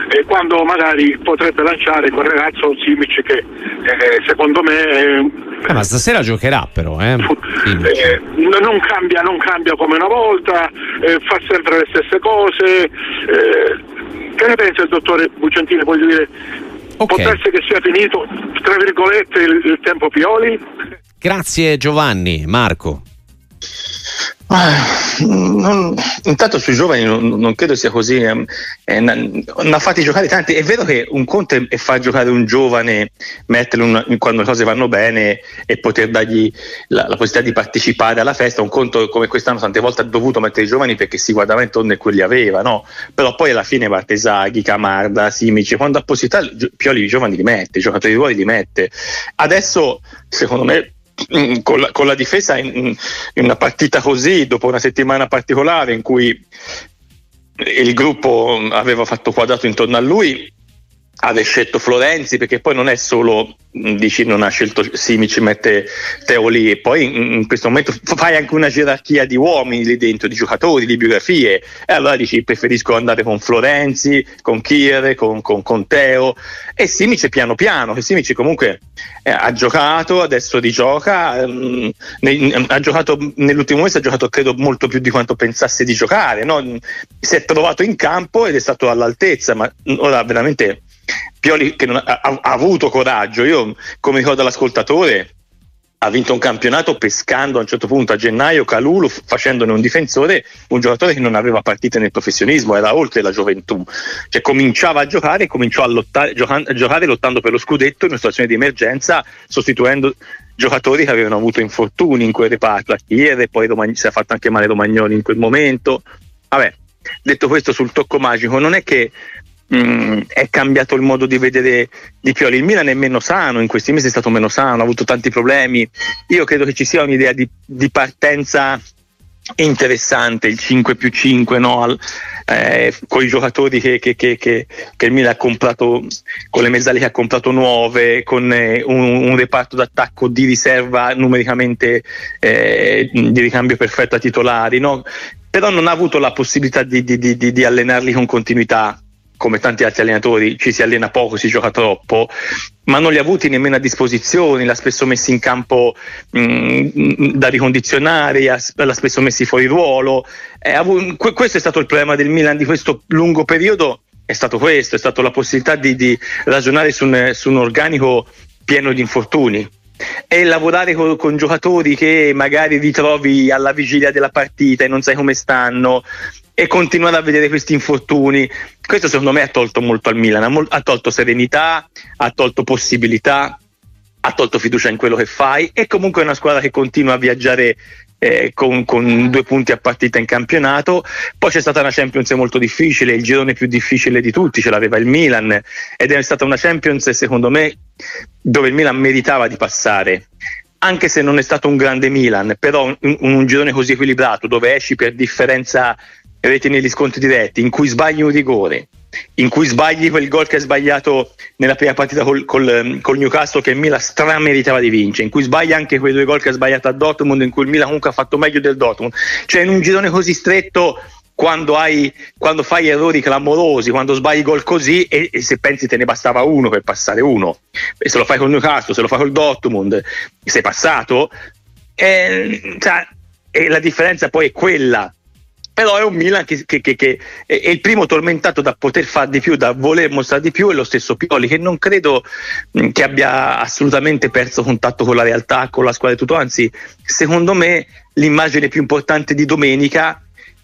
e quando magari potrebbe lanciare quel ragazzo Simic che eh, secondo me eh, ma stasera giocherà però, eh? eh non, cambia, non, cambia, come una volta, eh, fa sempre le stesse cose. Eh, che ne pensa il dottore Bucciantini? Voglio dire, Okay. Può essere che sia finito, tra virgolette, il, il tempo Pioli? Grazie Giovanni. Marco. Ah, non, intanto sui giovani non, non credo sia così, eh, eh, ne ha fatti giocare tanti. È vero che un conto è, far giocare un giovane, metterlo una, quando le cose vanno bene e poter dargli la, la, possibilità di partecipare alla festa. Un conto come quest'anno tante volte ha dovuto mettere i giovani perché si guardava intorno e quelli aveva, no? Però poi alla fine parte Zaghi, Camarda, Simici, quando ha possibilità Pioli i giovani li mette, i giocatori di ruoli li mette. Adesso secondo me con la, con la difesa in, in, una partita così, dopo una settimana particolare in cui il gruppo aveva fatto quadrato intorno a lui, aveva scelto Florenzi perché poi non è solo dici non ha scelto Simic mette Teo lì e poi in, in, questo momento fai anche una gerarchia di uomini lì dentro di giocatori, di biografie e allora dici preferisco andare con Florenzi con Kier, con, con, con Teo e Simic piano piano che Simic comunque eh, ha giocato adesso rigioca ehm, ne, ha giocato nell'ultimo mese ha giocato credo molto più di quanto pensasse di giocare no? si è trovato in campo ed è stato all'altezza ma ora veramente Pioli che ha, ha, ha, avuto coraggio, io come ricordo l'ascoltatore ha vinto un campionato pescando a un certo punto a gennaio Calulu facendone un difensore, un giocatore che non aveva partite nel professionismo, era oltre la gioventù, cioè cominciava a giocare, cominciò a lottare, a giocare lottando per lo scudetto in una situazione di emergenza, sostituendo giocatori che avevano avuto infortuni in quel reparto, a Chiere, poi Romagn- si è fatto anche male Romagnoli in quel momento. Vabbè, detto questo sul tocco magico, non è che Mm, è cambiato il modo di vedere di Pioli. Il Milan è meno sano, in questi mesi è stato meno sano, ha avuto tanti problemi. Io credo che ci sia un'idea di, di partenza interessante, il 5 più 5, no? eh, con i giocatori che, che, che, che, il Milan ha comprato, con le mezzali che ha comprato nuove, con eh, un, un, reparto d'attacco di riserva numericamente eh, di ricambio perfetto a titolari, no? però non ha avuto la possibilità di, di, di, di allenarli con continuità come tanti altri allenatori, ci si allena poco, si gioca troppo, ma non li ha avuti nemmeno a disposizione, l'ha spesso messi in campo mh, mm, da ricondizionare, l'ha spesso messi fuori ruolo. Eh, questo è stato il problema del Milan di questo lungo periodo, è stato questo, è stata la possibilità di, di ragionare su un, su un organico pieno di infortuni e lavorare con, con, giocatori che magari ritrovi alla vigilia della partita e non sai come stanno e continuare a vedere questi infortuni. Questo secondo me ha tolto molto al Milan, ha, tolto serenità, ha tolto possibilità, ha tolto fiducia in quello che fai e comunque è una squadra che continua a viaggiare eh, con, con, due punti a partita in campionato. Poi c'è stata una Champions molto difficile, il girone più difficile di tutti, ce l'aveva il Milan ed è stata una Champions secondo me dove il Milan meritava di passare. Anche se non è stato un grande Milan, però un, un girone così equilibrato dove esci per differenza reti negli scontri diretti, in cui sbagli un rigore, in cui sbagli quel gol che hai sbagliato nella prima partita col, col, col Newcastle che il Milan strameritava di vincere, in cui sbagli anche quei due gol che ha sbagliato a Dortmund, in cui il Milan comunque ha fatto meglio del Dortmund. Cioè in un girone così stretto quando, hai, quando fai errori clamorosi, quando sbagli gol così e, e, se pensi te ne bastava uno per passare uno, e se lo fai con Newcastle, se lo fai col Dortmund, sei passato, e, cioè, e la differenza poi è quella però è un Milan che, che, che, che, è il primo tormentato da poter fare di più, da voler mostrare di più, è lo stesso Pioli che non credo che abbia assolutamente perso contatto con la realtà, con la squadra di tutto, anzi secondo me l'immagine più importante di domenica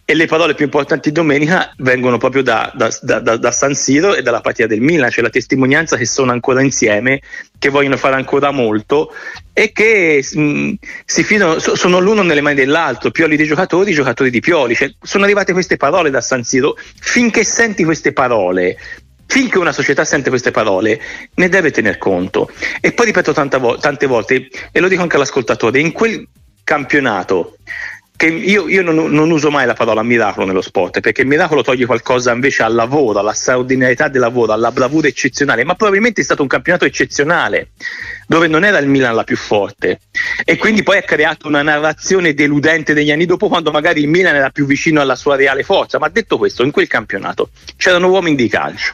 e le parole più importanti di domenica vengono proprio da, da, da, da, San Siro e dalla partita del Milan, c'è la testimonianza che sono ancora insieme, che vogliono fare ancora molto e che mh, mm, fidano, sono l'uno nelle mani dell'altro, Pioli dei giocatori, giocatori di Pioli. Cioè, sono arrivate queste parole da San Siro, finché senti queste parole, finché una società sente queste parole, ne deve tener conto. E poi ripeto vo- tante volte, e lo dico anche all'ascoltatore, in quel campionato che io, io non, non, uso mai la parola miracolo nello sport perché il miracolo toglie qualcosa invece al lavoro, alla straordinarietà del lavoro, alla bravura eccezionale, ma probabilmente è stato un campionato eccezionale dove non era il Milan la più forte. E quindi poi ha creato una narrazione deludente degli anni dopo quando magari il Milan era più vicino alla sua reale forza, ma detto questo in quel campionato c'erano uomini di calcio,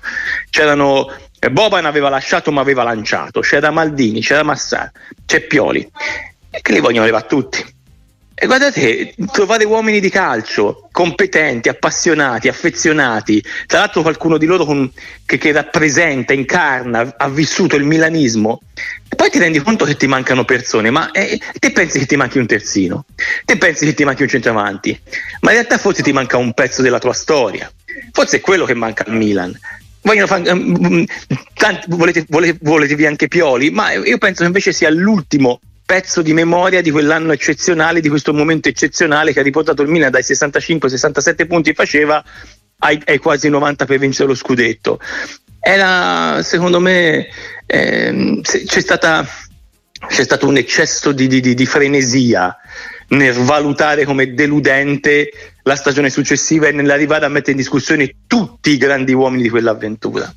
c'erano eh, Boban aveva lasciato ma aveva lanciato, c'era Maldini, c'era Massar, c'è Pioli e che li vogliono levare tutti e guardate, trovare uomini di calcio competenti, appassionati, affezionati, tra l'altro qualcuno di loro con, che, che, rappresenta, incarna, ha vissuto il milanismo, e poi ti rendi conto che ti mancano persone, ma eh, te pensi che ti manchi un terzino, te pensi che ti manchi un centravanti, ma in realtà forse ti manca un pezzo della tua storia, forse è quello che manca al Milan. Fare, um, tanti, volete, volete, volete via anche Pioli, ma io penso che invece sia l'ultimo pezzo di memoria di quell'anno eccezionale, di questo momento eccezionale che ha riportato il Milan dai 65-67 punti faceva ai, ai, quasi 90 per vincere lo scudetto. Era, secondo me, ehm, c'è, stata, c'è, stato un eccesso di, di, di frenesia nel valutare come deludente la stagione successiva e nell'arrivare a mettere in discussione tutti i grandi uomini di quell'avventura.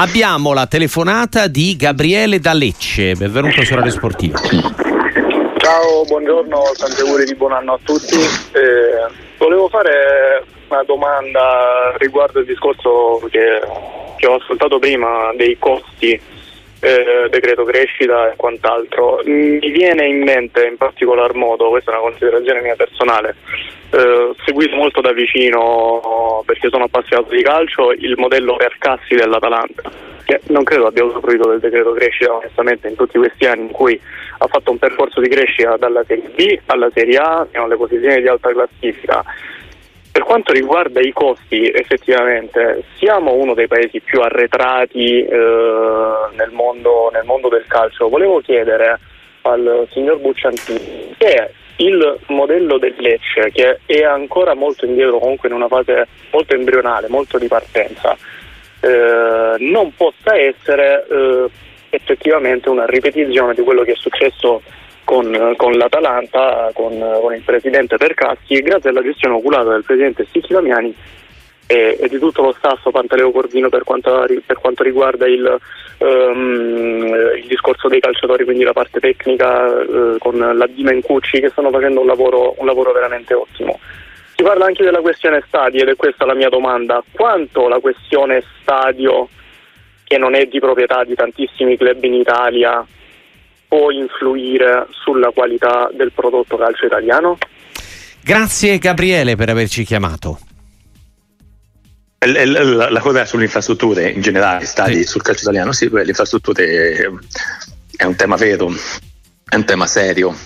Abbiamo la telefonata di Gabriele da Lecce, benvenuto su Radio Sportiva. Ciao, buongiorno, tanti auguri di buon anno a tutti. Eh, volevo fare una domanda riguardo il discorso che, che ho ascoltato prima dei costi eh, decreto crescita e quant'altro. Mi viene in mente in particolar modo, questa è una considerazione mia personale, eh, seguito molto da vicino perché sono appassionato di calcio, il modello Percassi dell'Atalanta, che non credo abbia usufruito del decreto crescita onestamente in tutti questi anni in cui ha fatto un percorso di crescita dalla Serie B alla Serie A, fino alle posizioni di alta classifica per quanto riguarda i costi, effettivamente siamo uno dei paesi più arretrati eh, nel, mondo, nel, mondo, del calcio. Volevo chiedere al signor Bucciantini se il modello del Lecce, che è ancora molto indietro, comunque in una fase molto embrionale, molto di partenza, eh, non possa essere eh, effettivamente una ripetizione di quello che è successo con, con l'Atalanta, con, con, il presidente Percassi, grazie alla gestione oculata del presidente Sicchi Damiani e, e, di tutto lo staff Pantaleo Corvino per quanto, per quanto riguarda il, um, il, discorso dei calciatori, quindi la parte tecnica uh, con la Dima in Cucci che stanno facendo un lavoro, un lavoro veramente ottimo. Si parla anche della questione stadio ed è questa la mia domanda. Quanto la questione stadio, che non è di proprietà di tantissimi club in Italia, può influire sulla qualità del prodotto calcio italiano? Grazie Gabriele per averci chiamato. La, cosa sulle infrastrutture in generale, stadi sì. sul calcio italiano, sì, le infrastrutture è un tema vero, è un tema serio,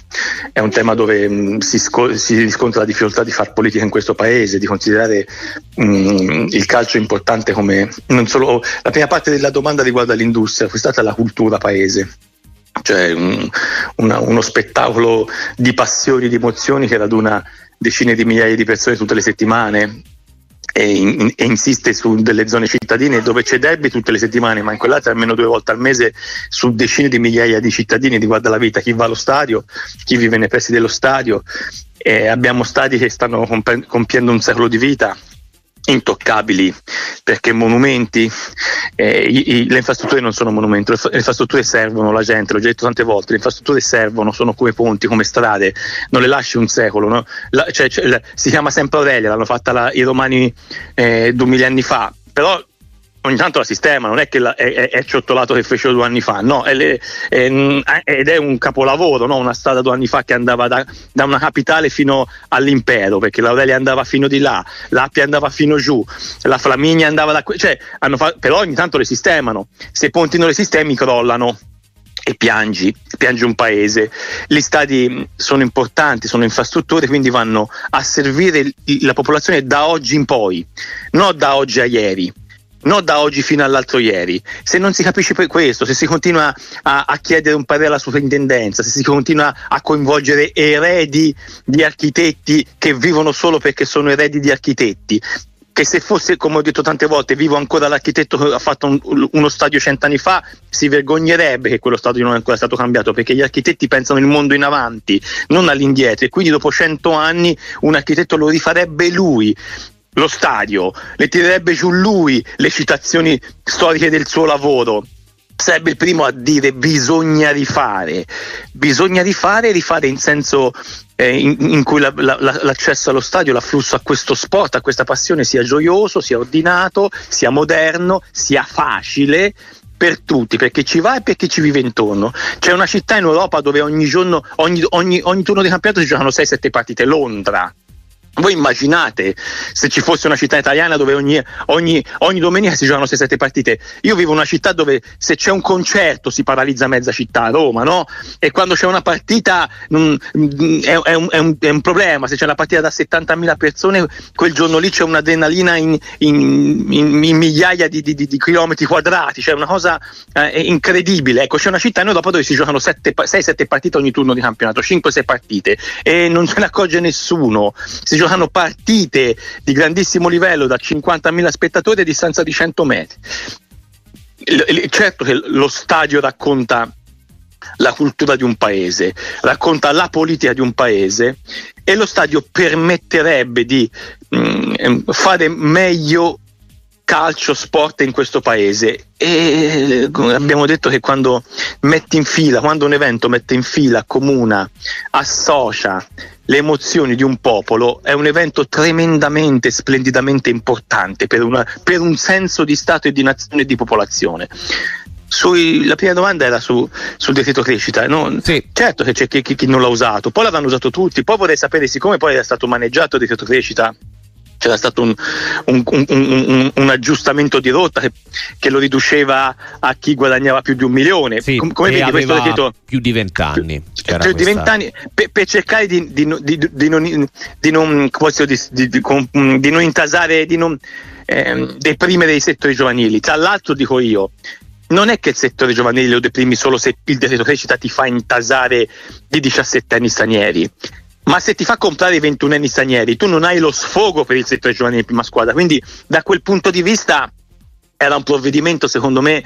è un tema dove mh, si, sco- si, riscontra la difficoltà di fare politica in questo paese, di considerare mh, il calcio importante come non solo la prima parte della domanda riguarda l'industria, questa è stata la cultura paese cioè un, una, uno spettacolo di passioni, di emozioni che raduna decine di migliaia di persone tutte le settimane e, in, e, insiste su delle zone cittadine dove c'è derby tutte le settimane, ma in quell'altra almeno due volte al mese su decine di migliaia di cittadini riguarda la vita, chi va allo stadio, chi vive nei pressi dello stadio. Eh, abbiamo stadi che stanno compiendo un secolo di vita, intoccabili perché monumenti eh, i, i, le infrastrutture non sono monumenti le, le infrastrutture servono la gente l'ho già detto tante volte le infrastrutture servono sono come ponti come strade non le lasci un secolo no? la, cioè, cioè, la, si chiama sempre Aurelia l'hanno fatta la, i romani eh, duemila anni fa però ogni tanto la sistema, non è che la, è, è, ciottolato che fece due anni fa, no, è le, è, ed è un capolavoro, no? una strada due anni fa che andava da, da, una capitale fino all'impero, perché l'Aurelia andava fino di là, l'Appia andava fino giù, la Flaminia andava da qui, cioè, fa, però ogni tanto le sistemano, se ponti non le sistemi crollano e piangi, piangi un paese. Gli stadi sono importanti, sono infrastrutture, quindi vanno a servire la popolazione da oggi in poi, non da oggi a ieri non da oggi fino all'altro ieri. Se non si capisce questo, se si continua a, a chiedere un parere alla sovrintendenza, se si continua a coinvolgere eredi di architetti che vivono solo perché sono eredi di architetti, che se fosse, come ho detto tante volte, vivo ancora l'architetto che ha fatto un, uno stadio cent'anni fa, si vergognerebbe che quello stadio non è ancora stato cambiato, perché gli architetti pensano il mondo in avanti, non all'indietro, e quindi dopo cento anni un architetto lo rifarebbe lui lo stadio, le tirerebbe giù lui le citazioni storiche del suo lavoro. Sarebbe il primo a dire bisogna rifare, bisogna rifare, rifare in senso eh, in, in, cui la, la, l'accesso allo stadio, l'afflusso a questo sport, a questa passione sia gioioso, sia ordinato, sia moderno, sia facile, per tutti, perché ci va e perché ci vive intorno. C'è una città in Europa dove ogni giorno, ogni, ogni, ogni turno di campionato si giocano 6-7 partite, Londra. Voi immaginate se ci fosse una città italiana dove ogni, ogni, ogni domenica si giocano 6-7 partite. Io vivo in una città dove se c'è un concerto si paralizza mezza città, Roma, no? E quando c'è una partita mh, mm, è, è, un, è, un, è, un, problema. Se c'è una partita da 70.000 persone, quel giorno lì c'è un'adrenalina in, in, in, in migliaia di, di, di, chilometri quadrati, cioè una cosa eh, incredibile. Ecco, c'è una città in Europa dove si giocano 6-7 partite ogni turno di campionato, 5-6 partite e non se ne accorge nessuno. Si giocano partite di grandissimo livello da 50.000 spettatori a distanza di 100 metri. Certo che lo stadio racconta la cultura di un paese, racconta la politica di un paese e lo stadio permetterebbe di mh, mm, fare meglio calcio, sport in questo paese e abbiamo detto che quando metti in fila, quando un evento mette in fila, comuna, associa le emozioni di un popolo, è un evento tremendamente, splendidamente importante per, una, per un senso di Stato e di nazione e di popolazione sui, la prima domanda era su, sul decreto crescita. No? Sì. Certo che c'è chi, chi- chi non l'ha usato, poi l'avranno usato tutti. Poi vorrei sapere, siccome poi era stato maneggiato il decreto crescita, c'era stato un, un- un- un- aggiustamento di rotta che, che lo riduceva a chi guadagnava più di un milione. Sì, Com- come vedi, questo decreto più di vent'anni. più di vent'anni per, per cercare di, di di- di non, di non- non intasare, di non ehm, deprimere i settori giovanili. Tra l'altro dico io, non è che il settore giovanile lo deprimi solo se il decreto crescita ti fa intasare di 17 anni stranieri. Ma se ti fa comprare i 21 anni stranieri, tu non hai lo sfogo per il settore giovanile in prima squadra. Quindi, da quel punto di vista, era un provvedimento, secondo me,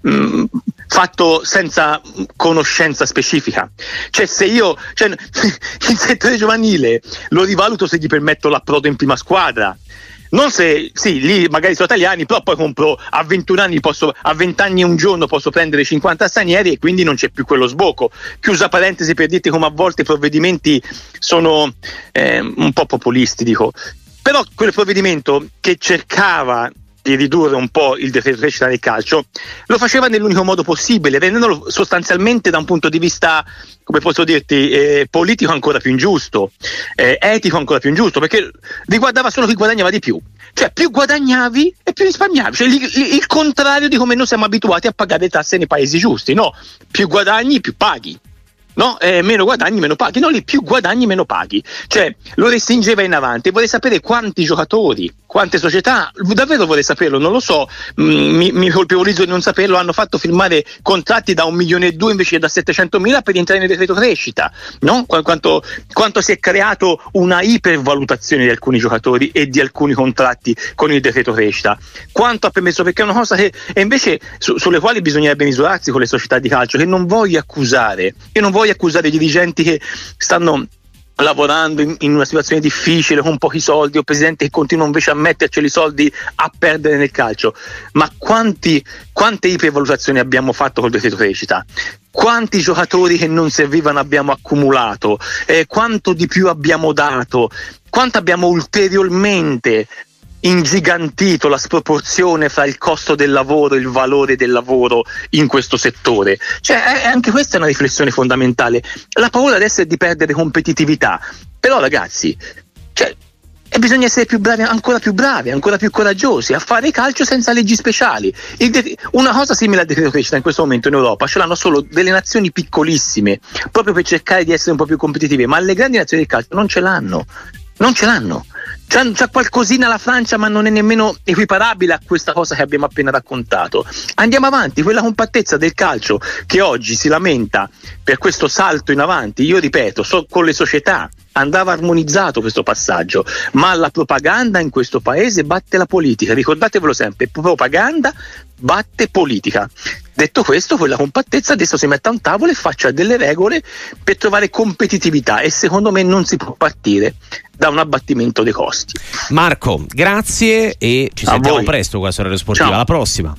mh, fatto senza conoscenza specifica. Cioè, se io cioè, il settore giovanile lo rivaluto se gli permetto l'approdo in prima squadra. Non se, sì, lì magari sono italiani, però poi compro a 21 anni, posso, a 20 anni un giorno posso prendere 50 stranieri e quindi non c'è più quello sbocco. Chiusa parentesi per dirti come a volte i provvedimenti sono ehm, un po' populisti, dico. Però quel provvedimento che cercava di ridurre un po' il decreto crescita del calcio, lo faceva nell'unico modo possibile, rendendolo sostanzialmente da un punto di vista, come posso dirti, eh, politico ancora più ingiusto, eh, etico ancora più ingiusto, perché riguardava solo chi guadagnava di più. Cioè più guadagnavi e più risparmiavi, cioè, il, il- il contrario di come noi siamo abituati a pagare le tasse nei paesi giusti, no? Più guadagni, più paghi. No, eh, meno guadagni, meno paghi. No, lì più guadagni, meno paghi. Cioè, lo restringeva in avanti. Vorrei sapere quanti giocatori, quante società, davvero vorrei saperlo, non lo so, mm, mi, mi colpevolizzo di non saperlo, hanno fatto firmare contratti da un milione e due invece che da 700 mila per entrare nel decreto crescita. No? Qu- Quanto, quanto si è creato una ipervalutazione di alcuni giocatori e di alcuni contratti con il decreto crescita. Quanto ha permesso, perché è una cosa che e invece su- sulle quali bisognerebbe misurarsi con le società di calcio, che non voglio accusare, io non voglio accusare i dirigenti che stanno lavorando in, in una situazione difficile con pochi soldi o presidenti che continuano invece a metterci i soldi a perdere nel calcio. Ma quanti, quante ipervalutazioni abbiamo fatto col decreto crescita quanti giocatori che non servivano abbiamo accumulato? Eh, quanto di più abbiamo dato? Quanto abbiamo ulteriormente ingigantito la sproporzione fra il costo del lavoro e il valore del lavoro in questo settore. Cioè, è- è anche questa è una riflessione fondamentale. La paura adesso è di perdere competitività. Però, ragazzi, cioè, e bisogna essere più bravi, ancora più bravi, ancora più coraggiosi a fare calcio senza leggi speciali. De- una cosa simile al decreto crescita in questo momento in Europa ce l'hanno solo delle nazioni piccolissime, proprio per cercare di essere un po' più competitive, ma le grandi nazioni del calcio non ce l'hanno. Non ce l'hanno. C'ha, c'ha qualcosina la Francia, ma non è nemmeno equiparabile a questa cosa che abbiamo appena raccontato. Andiamo avanti, quella compattezza del calcio che oggi si lamenta per questo salto in avanti, io ripeto, so- con le società andava armonizzato questo passaggio, ma la propaganda in questo paese batte la politica, ricordatevelo sempre, propaganda batte politica. Detto questo, quella compattezza adesso si mette a un tavolo e faccia delle regole per trovare competitività e secondo me non si può partire da un abbattimento dei costi. Marco, grazie e ci A sentiamo voi. presto qua su Radio Sportiva. Ciao. Alla prossima.